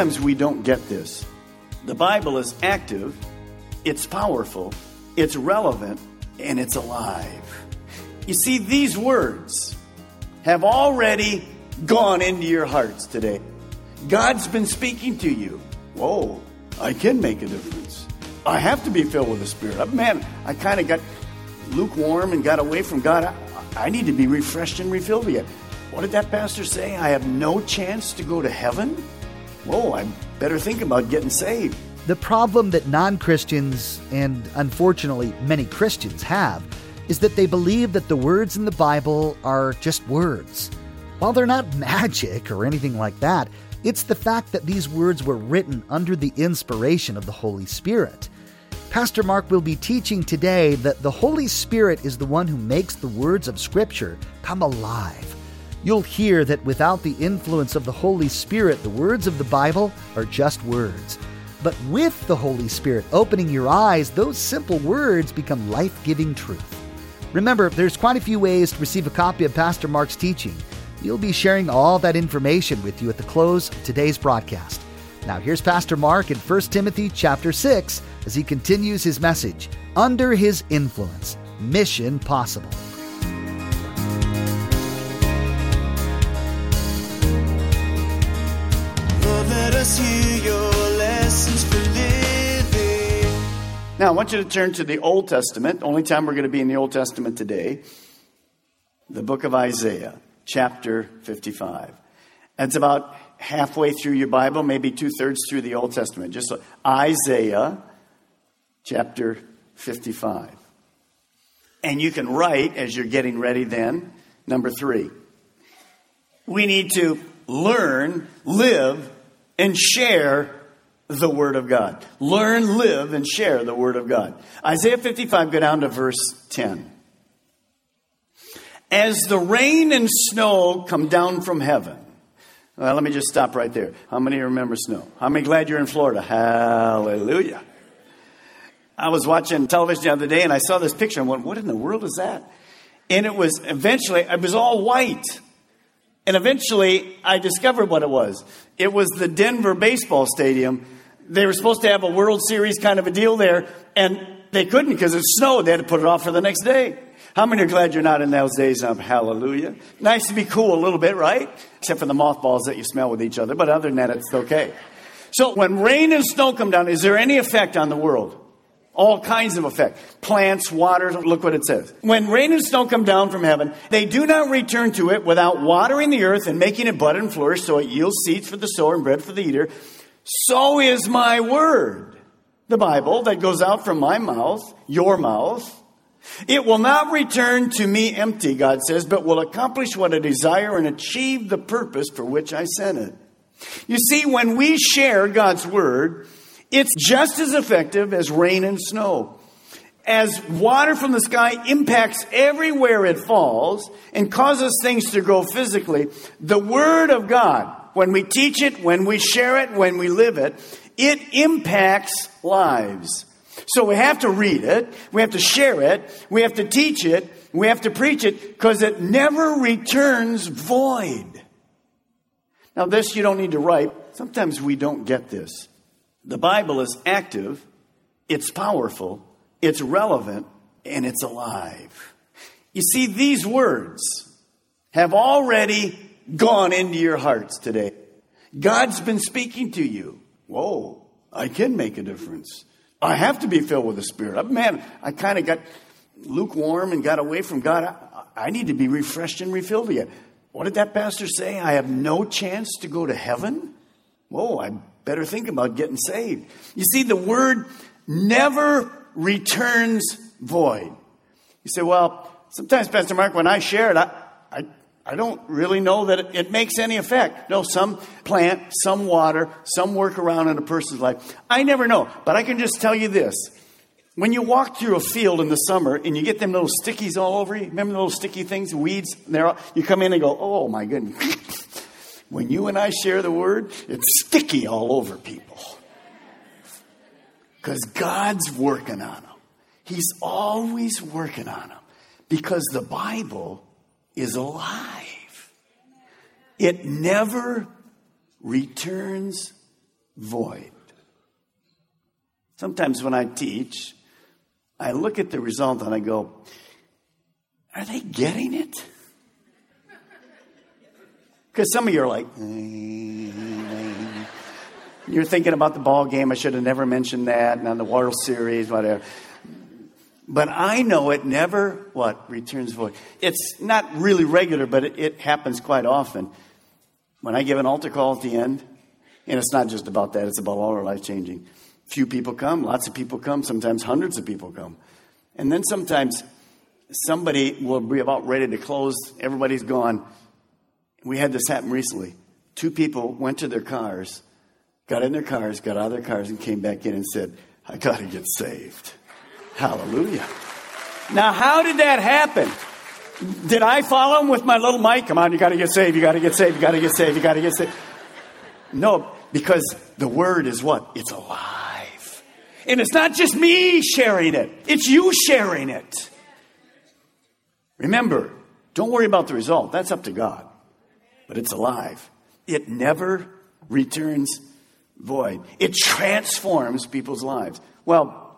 Sometimes we don't get this. The Bible is active, it's powerful, it's relevant, and it's alive. You see, these words have already gone into your hearts today. God's been speaking to you. Whoa, I can make a difference. I have to be filled with the Spirit. Uh, man, I kind of got lukewarm and got away from God. I, I need to be refreshed and refilled again. What did that pastor say? I have no chance to go to heaven? Whoa, I better think about getting saved. The problem that non Christians, and unfortunately many Christians, have is that they believe that the words in the Bible are just words. While they're not magic or anything like that, it's the fact that these words were written under the inspiration of the Holy Spirit. Pastor Mark will be teaching today that the Holy Spirit is the one who makes the words of Scripture come alive. You'll hear that without the influence of the Holy Spirit, the words of the Bible are just words. But with the Holy Spirit opening your eyes, those simple words become life giving truth. Remember, there's quite a few ways to receive a copy of Pastor Mark's teaching. We'll be sharing all that information with you at the close of today's broadcast. Now here's Pastor Mark in 1 Timothy chapter 6 as he continues his message, Under His Influence, Mission Possible. Now, I want you to turn to the Old Testament. Only time we're going to be in the Old Testament today. The book of Isaiah, chapter 55. It's about halfway through your Bible, maybe two thirds through the Old Testament. Just Isaiah, chapter 55. And you can write as you're getting ready then, number three. We need to learn, live, and share the Word of God. Learn, live, and share the Word of God. Isaiah 55, go down to verse 10. As the rain and snow come down from heaven. Well, let me just stop right there. How many remember snow? How many glad you're in Florida? Hallelujah. I was watching television the other day and I saw this picture and went, what in the world is that? And it was eventually, it was all white. And eventually I discovered what it was. It was the Denver baseball stadium. They were supposed to have a World Series kind of a deal there and they couldn't because it snowed. They had to put it off for the next day. How many are glad you're not in those days of hallelujah? Nice to be cool a little bit, right? Except for the mothballs that you smell with each other, but other than that, it's okay. So when rain and snow come down, is there any effect on the world? All kinds of effect. Plants, water, look what it says. When rain and snow come down from heaven, they do not return to it without watering the earth and making it bud and flourish so it yields seeds for the sower and bread for the eater. So is my word, the Bible, that goes out from my mouth, your mouth. It will not return to me empty, God says, but will accomplish what I desire and achieve the purpose for which I sent it. You see, when we share God's word, it's just as effective as rain and snow. As water from the sky impacts everywhere it falls and causes things to grow physically, the Word of God, when we teach it, when we share it, when we live it, it impacts lives. So we have to read it, we have to share it, we have to teach it, we have to preach it, because it never returns void. Now, this you don't need to write. Sometimes we don't get this. The Bible is active, it's powerful, it's relevant, and it's alive. You see, these words have already gone into your hearts today. God's been speaking to you. Whoa, I can make a difference. I have to be filled with the Spirit. Man, I kind of got lukewarm and got away from God. I, I need to be refreshed and refilled again. What did that pastor say? I have no chance to go to heaven? Whoa, I better think about getting saved. You see, the word never returns void. You say, well, sometimes, Pastor Mark, when I share it, I, I, I don't really know that it, it makes any effect. No, some plant, some water, some work around in a person's life. I never know. But I can just tell you this. When you walk through a field in the summer and you get them little stickies all over you, remember the little sticky things, weeds? All, you come in and go, oh my goodness. when you and I share the word, it's sticky all over people. Because God's working on them. He's always working on them. Because the Bible is alive. It never returns void. Sometimes when I teach, I look at the result and I go, are they getting it? Because some of you are like, you're thinking about the ball game. I should have never mentioned that, and on the World Series, whatever. But I know it never, what, returns void. It's not really regular, but it, it happens quite often. When I give an altar call at the end, and it's not just about that, it's about all our life changing. Few people come, lots of people come, sometimes hundreds of people come. And then sometimes somebody will be about ready to close, everybody's gone. We had this happen recently. Two people went to their cars, got in their cars, got out of their cars, and came back in and said, I got to get saved. Hallelujah. Now, how did that happen? Did I follow him with my little mic? Come on, you got to get saved, you got to get saved, you got to get saved, you got to get saved. No, because the word is what? It's alive. And it's not just me sharing it, it's you sharing it. Remember, don't worry about the result. That's up to God. But it's alive. It never returns void. It transforms people's lives. Well,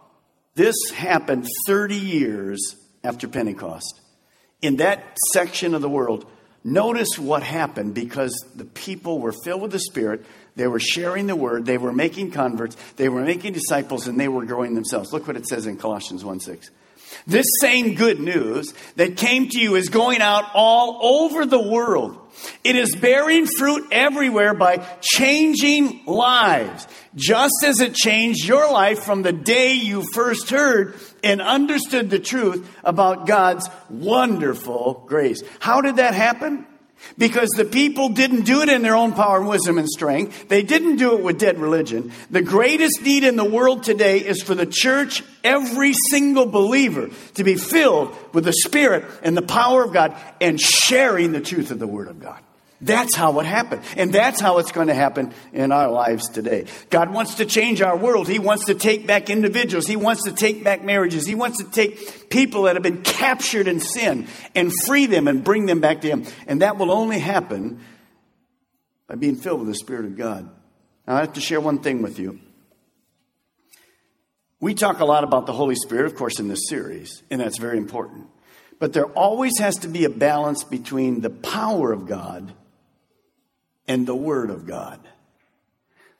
this happened 30 years after Pentecost. In that section of the world, notice what happened because the people were filled with the Spirit. They were sharing the word. They were making converts. They were making disciples and they were growing themselves. Look what it says in Colossians 1 6. This same good news that came to you is going out all over the world. It is bearing fruit everywhere by changing lives, just as it changed your life from the day you first heard and understood the truth about God's wonderful grace. How did that happen? Because the people didn't do it in their own power, wisdom, and strength. They didn't do it with dead religion. The greatest need in the world today is for the church, every single believer, to be filled with the Spirit and the power of God and sharing the truth of the Word of God. That's how it happened. And that's how it's going to happen in our lives today. God wants to change our world. He wants to take back individuals. He wants to take back marriages. He wants to take people that have been captured in sin and free them and bring them back to Him. And that will only happen by being filled with the Spirit of God. Now, I have to share one thing with you. We talk a lot about the Holy Spirit, of course, in this series, and that's very important. But there always has to be a balance between the power of God and the Word of God.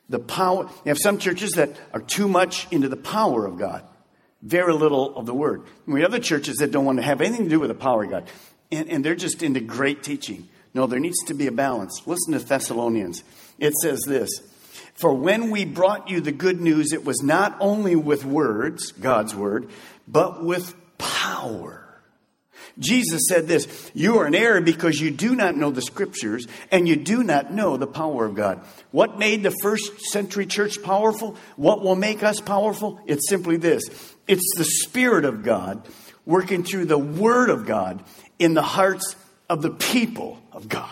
The power, you have some churches that are too much into the power of God, very little of the Word. And we have other churches that don't want to have anything to do with the power of God, and, and they're just into great teaching. No, there needs to be a balance. Listen to Thessalonians. It says this For when we brought you the good news, it was not only with words, God's word, but with power Jesus said this You are in error because you do not know the scriptures and you do not know the power of God. What made the first century church powerful? What will make us powerful? It's simply this it's the Spirit of God working through the Word of God in the hearts of the people of God.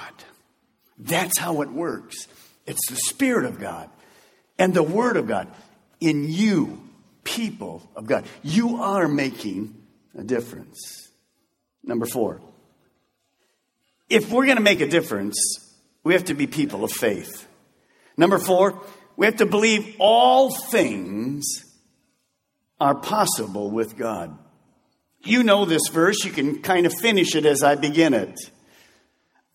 That's how it works. It's the Spirit of God and the Word of God in you, people of God. You are making a difference. Number four, if we're going to make a difference, we have to be people of faith. Number four, we have to believe all things are possible with God. You know this verse, you can kind of finish it as I begin it.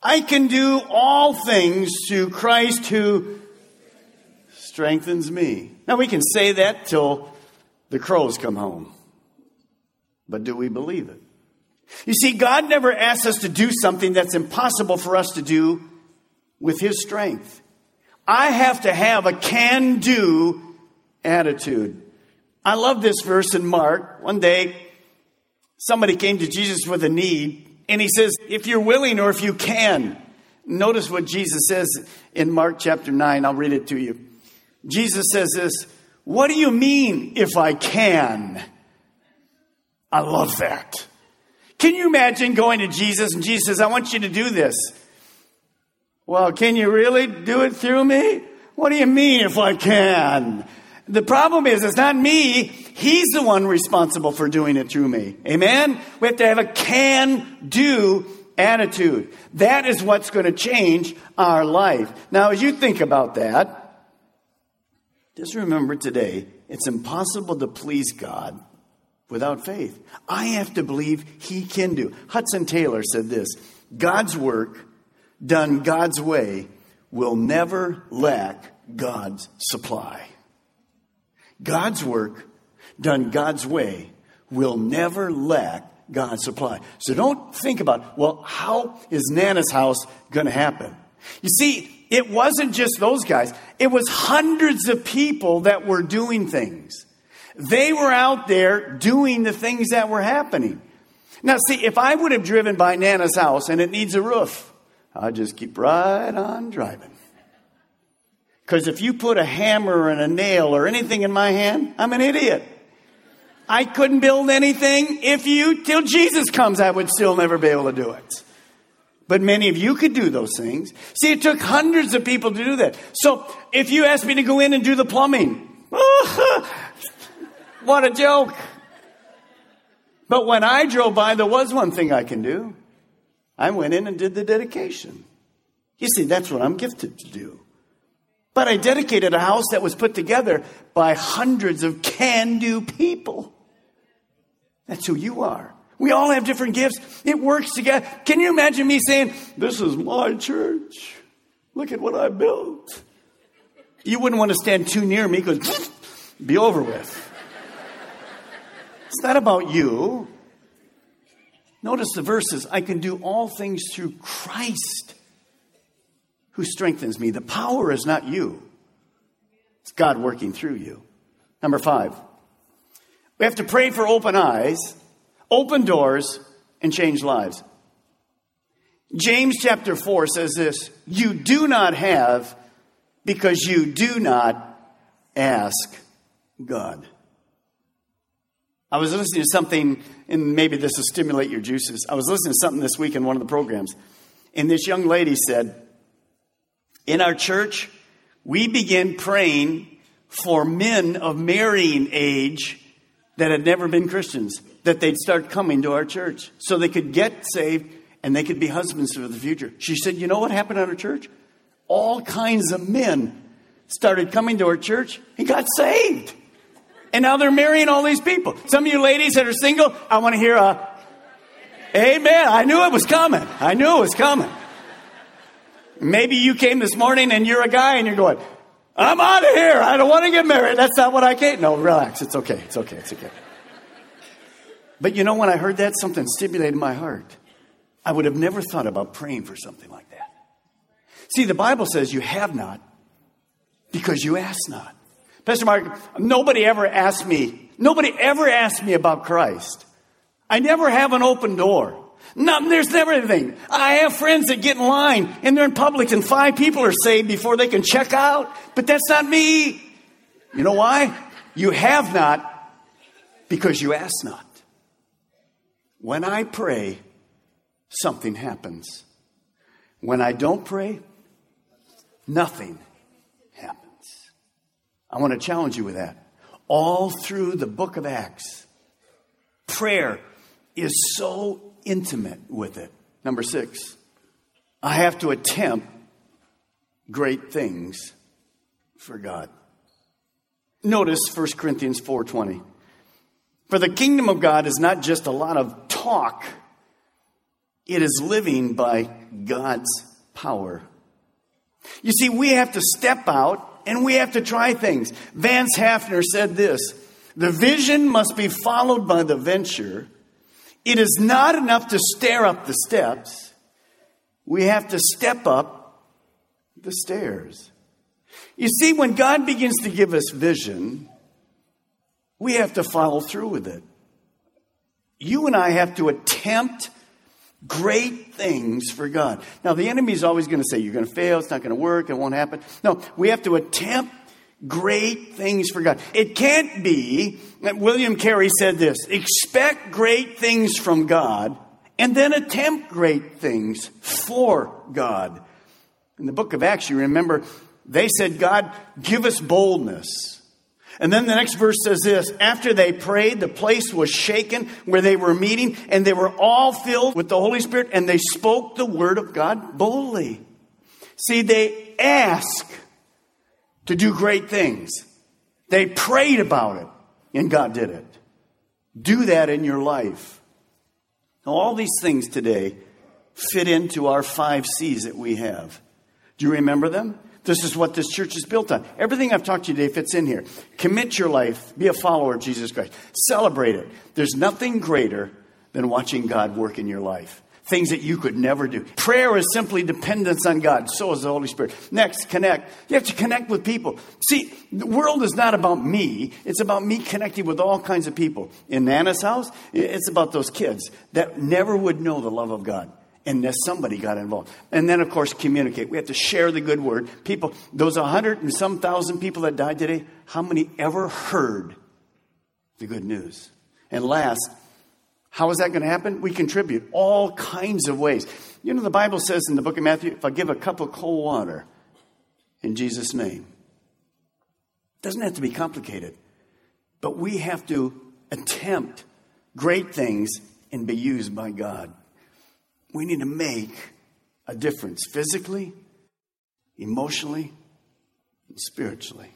I can do all things through Christ who strengthens me. Now we can say that till the crows come home. But do we believe it? You see, God never asks us to do something that's impossible for us to do with His strength. I have to have a can do attitude. I love this verse in Mark. One day, somebody came to Jesus with a need, and he says, If you're willing or if you can. Notice what Jesus says in Mark chapter 9. I'll read it to you. Jesus says this What do you mean if I can? I love that. Can you imagine going to Jesus and Jesus says, I want you to do this? Well, can you really do it through me? What do you mean if I can? The problem is, it's not me. He's the one responsible for doing it through me. Amen? We have to have a can do attitude. That is what's going to change our life. Now, as you think about that, just remember today, it's impossible to please God without faith. I have to believe He can do. Hudson Taylor said this God's work done God's way will never lack God's supply. God's work done God's way will never lack God's supply. So don't think about, well, how is Nana's house going to happen? You see, it wasn't just those guys. It was hundreds of people that were doing things. They were out there doing the things that were happening. Now, see, if I would have driven by Nana's house and it needs a roof, I'd just keep right on driving. Because if you put a hammer and a nail or anything in my hand, I'm an idiot. I couldn't build anything if you, till Jesus comes, I would still never be able to do it. But many of you could do those things. See, it took hundreds of people to do that. So if you asked me to go in and do the plumbing, oh, what a joke. But when I drove by, there was one thing I can do. I went in and did the dedication. You see, that's what I'm gifted to do. But I dedicated a house that was put together by hundreds of can do people. That's who you are. We all have different gifts. It works together. Can you imagine me saying, This is my church. Look at what I built. You wouldn't want to stand too near me because be over with. It's not about you. Notice the verses I can do all things through Christ who strengthens me. The power is not you, it's God working through you. Number five, we have to pray for open eyes, open doors, and change lives. James chapter 4 says this You do not have because you do not ask God. I was listening to something, and maybe this will stimulate your juices. I was listening to something this week in one of the programs, and this young lady said, In our church, we begin praying for men of marrying age that had never been Christians, that they'd start coming to our church so they could get saved and they could be husbands for the future. She said, You know what happened at our church? All kinds of men started coming to our church and got saved. And now they're marrying all these people. Some of you ladies that are single, I want to hear a amen. I knew it was coming. I knew it was coming. Maybe you came this morning and you're a guy and you're going, I'm out of here. I don't want to get married. That's not what I came. No, relax. It's okay. It's okay. It's okay. But you know, when I heard that, something stimulated my heart. I would have never thought about praying for something like that. See, the Bible says you have not because you ask not. Pastor Mark, nobody ever asked me, nobody ever asked me about Christ. I never have an open door. No, there's never anything. I have friends that get in line and they're in public and five people are saved before they can check out, but that's not me. You know why? You have not because you ask not. When I pray, something happens. When I don't pray, nothing I want to challenge you with that. All through the book of Acts, prayer is so intimate with it. Number six, I have to attempt great things for God. Notice 1 Corinthians 4:20. For the kingdom of God is not just a lot of talk. It is living by God's power. You see, we have to step out and we have to try things. Vance Havner said this The vision must be followed by the venture. It is not enough to stare up the steps, we have to step up the stairs. You see, when God begins to give us vision, we have to follow through with it. You and I have to attempt great things for God. Now, the enemy is always going to say, You're going to fail, it's not going to work, it won't happen. No, we have to attempt great things for God. It can't be, William Carey said this expect great things from God and then attempt great things for God. In the book of Acts, you remember, they said, God, give us boldness. And then the next verse says this After they prayed, the place was shaken where they were meeting, and they were all filled with the Holy Spirit, and they spoke the word of God boldly. See, they ask to do great things, they prayed about it, and God did it. Do that in your life. Now, all these things today fit into our five C's that we have. Do you remember them? This is what this church is built on. Everything I've talked to you today fits in here. Commit your life, be a follower of Jesus Christ, celebrate it. There's nothing greater than watching God work in your life. Things that you could never do. Prayer is simply dependence on God. So is the Holy Spirit. Next, connect. You have to connect with people. See, the world is not about me. It's about me connecting with all kinds of people. In Nana's house, it's about those kids that never would know the love of God unless somebody got involved. And then, of course, communicate. We have to share the good word. People, those 100 and some thousand people that died today, how many ever heard the good news? And last, how is that going to happen? We contribute all kinds of ways. You know, the Bible says in the book of Matthew, if I give a cup of cold water in Jesus' name, it doesn't have to be complicated, but we have to attempt great things and be used by God we need to make a difference physically, emotionally, and spiritually.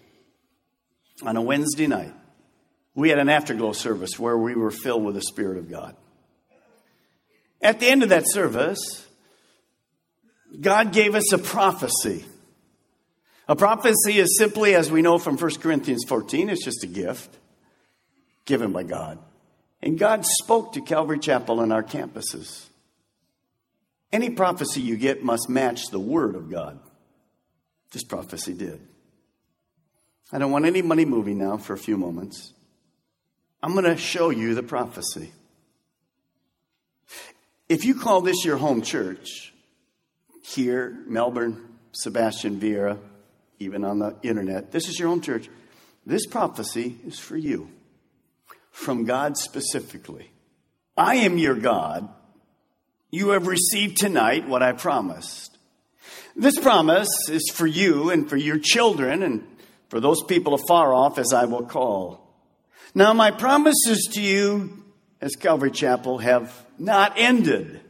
On a Wednesday night, we had an afterglow service where we were filled with the Spirit of God. At the end of that service, God gave us a prophecy. A prophecy is simply, as we know from 1 Corinthians 14, it's just a gift given by God. And God spoke to Calvary Chapel and our campuses. Any prophecy you get must match the Word of God. This prophecy did. I don't want any money moving now for a few moments. I'm going to show you the prophecy. If you call this your home church, here, Melbourne, Sebastian Viera, even on the internet, this is your home church. This prophecy is for you, from God specifically. I am your God you have received tonight what I promised. This promise is for you and for your children and for those people afar off as I will call. Now, my promises to you as Calvary Chapel have not ended.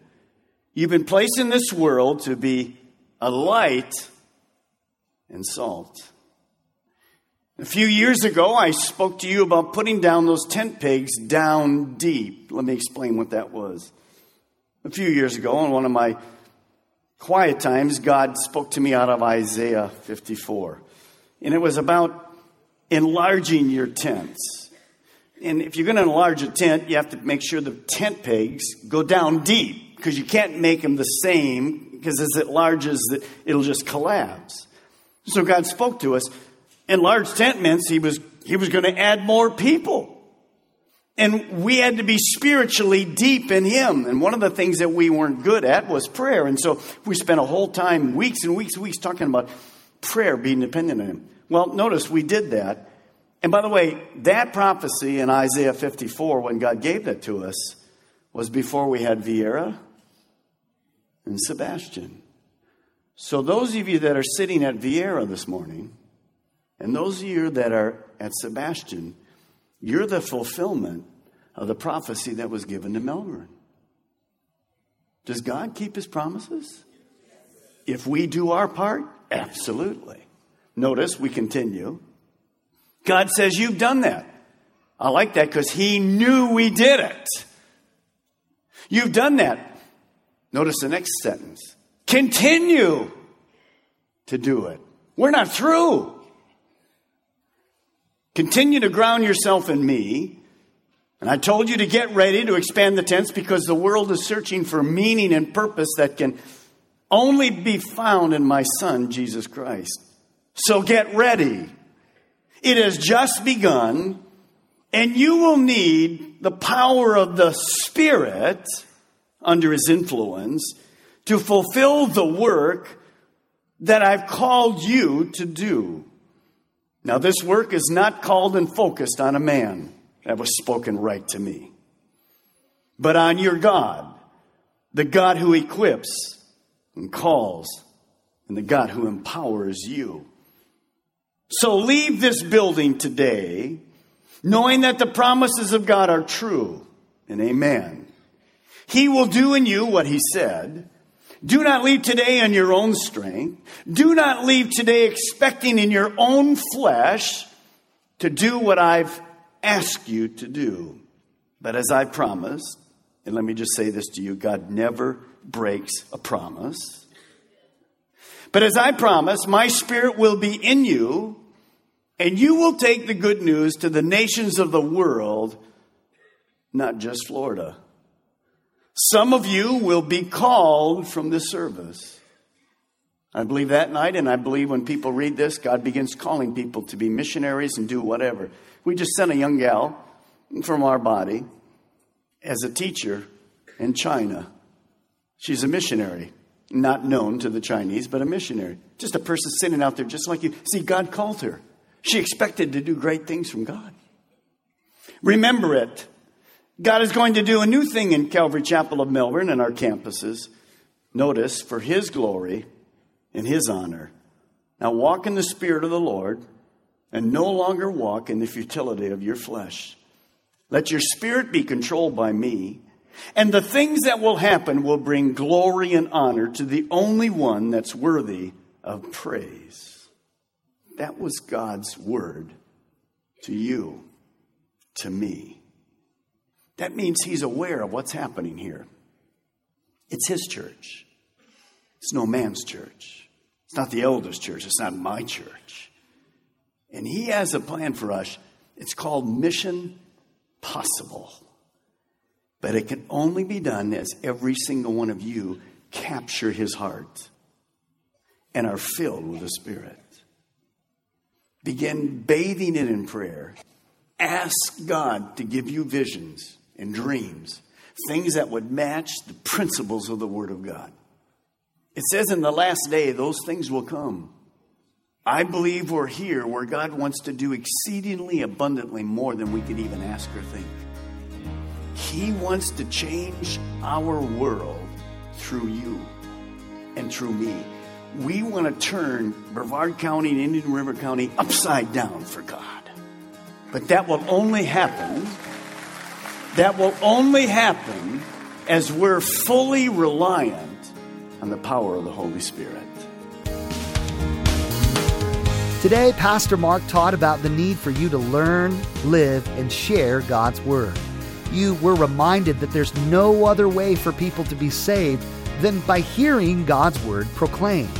You've been placed in this world to be a light and salt. A few years ago, I spoke to you about putting down those tent pegs down deep. Let me explain what that was. A few years ago, in one of my quiet times, God spoke to me out of Isaiah 54. And it was about enlarging your tents. And if you're going to enlarge a tent, you have to make sure the tent pegs go down deep because you can't make them the same because as it enlarges, it'll just collapse. So God spoke to us. Enlarged tent meant he was, he was going to add more people. And we had to be spiritually deep in Him. And one of the things that we weren't good at was prayer. And so we spent a whole time, weeks and weeks and weeks, talking about prayer being dependent on Him. Well, notice we did that. And by the way, that prophecy in Isaiah 54, when God gave that to us, was before we had Viera and Sebastian. So, those of you that are sitting at Viera this morning, and those of you that are at Sebastian, you're the fulfillment of the prophecy that was given to Melbourne. Does God keep his promises? If we do our part, absolutely. Notice we continue. God says, You've done that. I like that because he knew we did it. You've done that. Notice the next sentence. Continue to do it. We're not through. Continue to ground yourself in me. And I told you to get ready to expand the tents because the world is searching for meaning and purpose that can only be found in my Son, Jesus Christ. So get ready. It has just begun, and you will need the power of the Spirit under His influence to fulfill the work that I've called you to do. Now, this work is not called and focused on a man. That was spoken right to me. But on your God, the God who equips and calls, and the God who empowers you. So leave this building today knowing that the promises of God are true and amen. He will do in you what he said. Do not leave today in your own strength. Do not leave today expecting in your own flesh to do what I've asked you to do. But as I promised, and let me just say this to you God never breaks a promise. But as I promised, my spirit will be in you and you will take the good news to the nations of the world, not just Florida. Some of you will be called from this service. I believe that night, and I believe when people read this, God begins calling people to be missionaries and do whatever. We just sent a young gal from our body as a teacher in China. She's a missionary, not known to the Chinese, but a missionary. Just a person sitting out there just like you. See, God called her. She expected to do great things from God. Remember it. God is going to do a new thing in Calvary Chapel of Melbourne and our campuses. Notice, for His glory and His honor. Now walk in the Spirit of the Lord and no longer walk in the futility of your flesh. Let your spirit be controlled by me, and the things that will happen will bring glory and honor to the only one that's worthy of praise. That was God's word to you, to me. That means He's aware of what's happening here. It's His church, it's no man's church. It's not the elders' church, it's not my church. And He has a plan for us. It's called Mission Possible. But it can only be done as every single one of you capture His heart and are filled with the Spirit. Begin bathing it in prayer. Ask God to give you visions and dreams, things that would match the principles of the Word of God. It says in the last day, those things will come. I believe we're here where God wants to do exceedingly abundantly more than we could even ask or think. He wants to change our world through you and through me we want to turn Brevard County and Indian River County upside down for God. But that will only happen, that will only happen as we're fully reliant on the power of the Holy Spirit. Today, Pastor Mark taught about the need for you to learn, live, and share God's Word. You were reminded that there's no other way for people to be saved than by hearing God's Word proclaimed.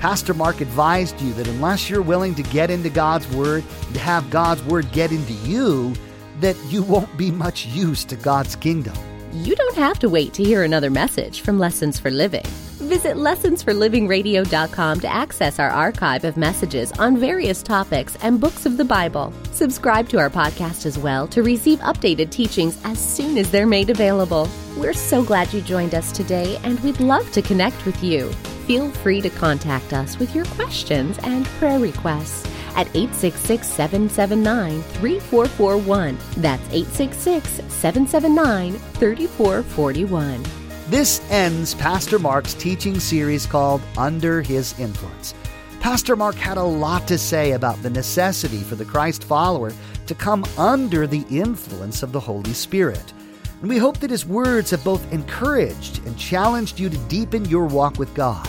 Pastor Mark advised you that unless you're willing to get into God's Word and have God's Word get into you, that you won't be much use to God's kingdom. You don't have to wait to hear another message from Lessons for Living. Visit lessonsforlivingradio.com to access our archive of messages on various topics and books of the Bible. Subscribe to our podcast as well to receive updated teachings as soon as they're made available. We're so glad you joined us today, and we'd love to connect with you. Feel free to contact us with your questions and prayer requests at 866 779 3441. That's 866 779 3441. This ends Pastor Mark's teaching series called Under His Influence. Pastor Mark had a lot to say about the necessity for the Christ follower to come under the influence of the Holy Spirit. And we hope that his words have both encouraged and challenged you to deepen your walk with God.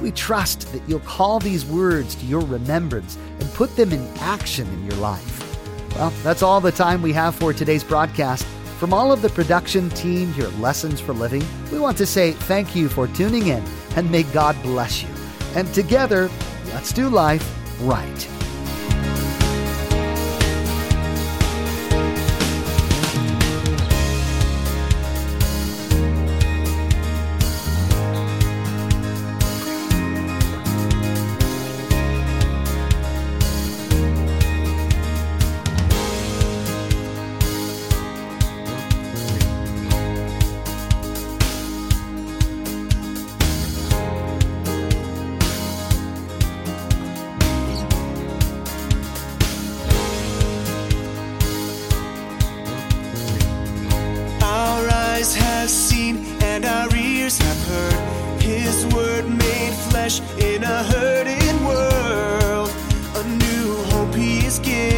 We trust that you'll call these words to your remembrance and put them in action in your life. Well, that's all the time we have for today's broadcast. From all of the production team here at Lessons for Living, we want to say thank you for tuning in and may God bless you. And together, let's do life right. Flesh in a hurting world. A new hope he is giving.